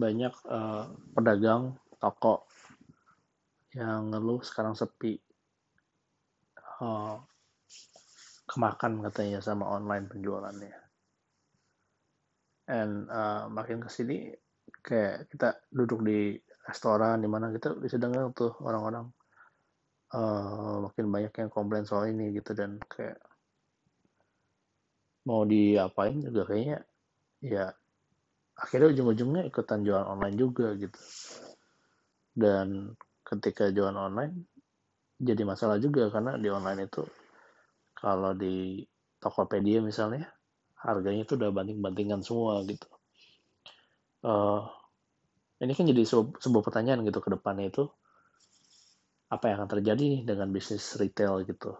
banyak uh, pedagang toko yang ngeluh sekarang sepi uh, kemakan katanya sama online penjualannya. And uh, makin ke sini kayak kita duduk di restoran di mana kita bisa dengar tuh orang-orang uh, makin banyak yang komplain soal ini gitu dan kayak mau diapain juga kayaknya ya akhirnya ujung-ujungnya ikutan jualan online juga gitu. Dan ketika jualan online jadi masalah juga karena di online itu kalau di Tokopedia misalnya harganya itu udah banting-bantingan semua gitu. Uh, ini kan jadi sebuah pertanyaan gitu ke depannya itu apa yang akan terjadi dengan bisnis retail gitu?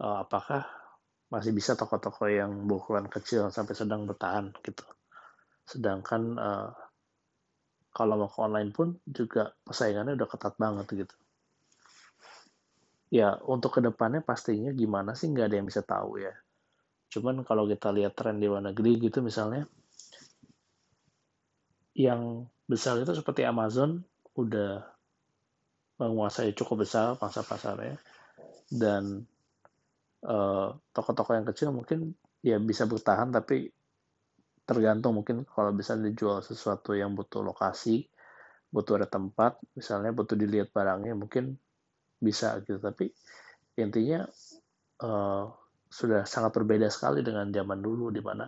Uh, apakah masih bisa toko-toko yang berukuran kecil sampai sedang bertahan gitu Sedangkan uh, kalau mau ke online pun juga persaingannya udah ketat banget gitu. Ya untuk ke depannya pastinya gimana sih nggak ada yang bisa tahu ya. Cuman kalau kita lihat tren di luar negeri gitu misalnya, yang besar itu seperti Amazon udah menguasai cukup besar pasar pasarnya dan eh, toko-toko uh, yang kecil mungkin ya bisa bertahan tapi tergantung mungkin kalau bisa dijual sesuatu yang butuh lokasi butuh ada tempat misalnya butuh dilihat barangnya mungkin bisa gitu. Tapi intinya uh, sudah sangat berbeda sekali dengan zaman dulu di mana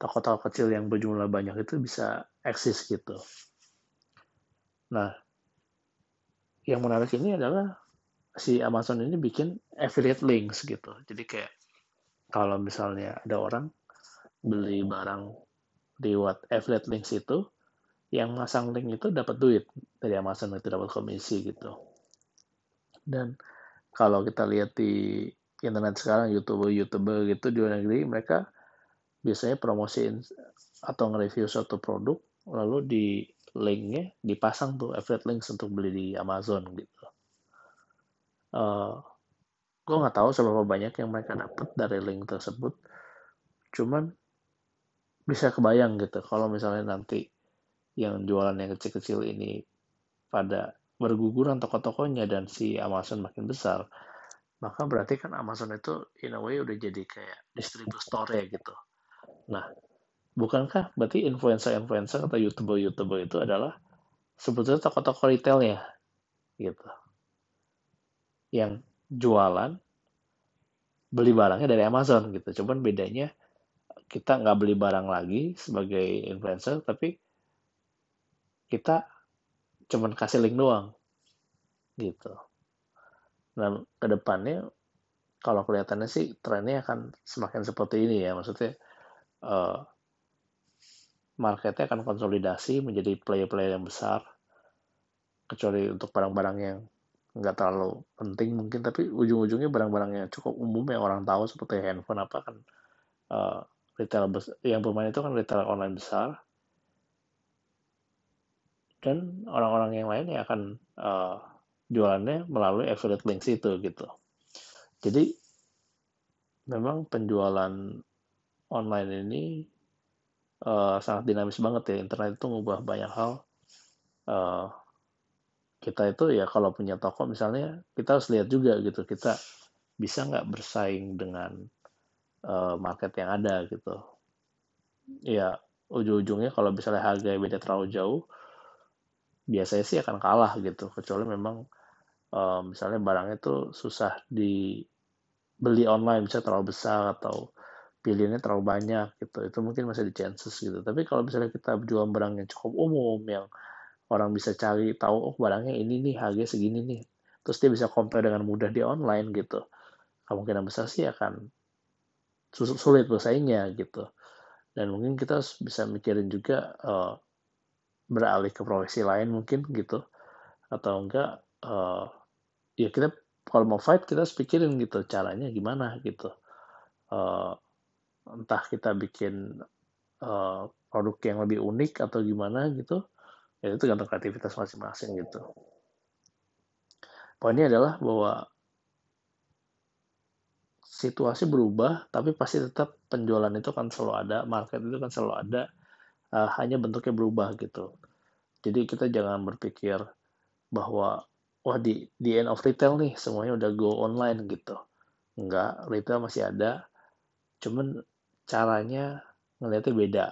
toko-toko kecil yang berjumlah banyak itu bisa eksis gitu. Nah yang menarik ini adalah si Amazon ini bikin affiliate links gitu. Jadi kayak kalau misalnya ada orang beli barang lewat affiliate links itu yang masang link itu dapat duit. Dari Amazon itu dapat komisi gitu. Dan kalau kita lihat di internet sekarang youtuber youtuber gitu di luar negeri mereka biasanya promosiin atau nge-review suatu produk lalu di linknya dipasang tuh affiliate links untuk beli di Amazon gitu. Uh, eh, gue nggak tahu seberapa banyak yang mereka dapat dari link tersebut. Cuman bisa kebayang gitu kalau misalnya nanti yang jualan yang kecil-kecil ini pada berguguran toko-tokonya dan si Amazon makin besar, maka berarti kan Amazon itu in a way udah jadi kayak distributor ya gitu. Nah, bukankah berarti influencer-influencer atau youtuber-youtuber itu adalah sebetulnya toko-toko retailnya gitu. Yang jualan beli barangnya dari Amazon gitu. Cuman bedanya kita nggak beli barang lagi sebagai influencer, tapi kita cuman kasih link doang. Gitu. Nah, ke depannya kalau kelihatannya sih trennya akan semakin seperti ini ya. Maksudnya uh, marketnya akan konsolidasi menjadi player-player yang besar. Kecuali untuk barang-barang yang nggak terlalu penting mungkin, tapi ujung-ujungnya barang-barang yang cukup umum yang orang tahu seperti handphone apa kan uh, retail yang bermain itu kan retail online besar dan orang-orang yang lain yang akan uh, jualannya melalui affiliate links itu gitu. Jadi memang penjualan online ini uh, sangat dinamis banget ya. Internet itu mengubah banyak hal. Uh, kita itu ya kalau punya toko misalnya kita harus lihat juga gitu kita bisa nggak bersaing dengan uh, market yang ada gitu. Ya ujung-ujungnya kalau misalnya harga beda terlalu jauh, biasanya sih akan kalah gitu. Kecuali memang uh, misalnya barangnya itu susah dibeli online, bisa terlalu besar atau pilihannya terlalu banyak gitu. Itu mungkin masih di chances gitu. Tapi kalau misalnya kita jual barang yang cukup umum, yang orang bisa cari tahu oh barangnya ini nih harga segini nih terus dia bisa compare dengan mudah di online gitu kemungkinan besar sih akan sulit bersaingnya gitu. Dan mungkin kita bisa mikirin juga uh, beralih ke profesi lain mungkin gitu. Atau enggak uh, ya kita kalau mau fight kita harus pikirin gitu caranya gimana gitu. Uh, entah kita bikin uh, produk yang lebih unik atau gimana gitu ya itu tergantung kreativitas masing-masing gitu. Poinnya adalah bahwa situasi berubah, tapi pasti tetap penjualan itu kan selalu ada, market itu kan selalu ada, uh, hanya bentuknya berubah gitu. Jadi kita jangan berpikir bahwa wah di di end of retail nih semuanya udah go online gitu. Enggak, retail masih ada. Cuman caranya ngelihatnya beda.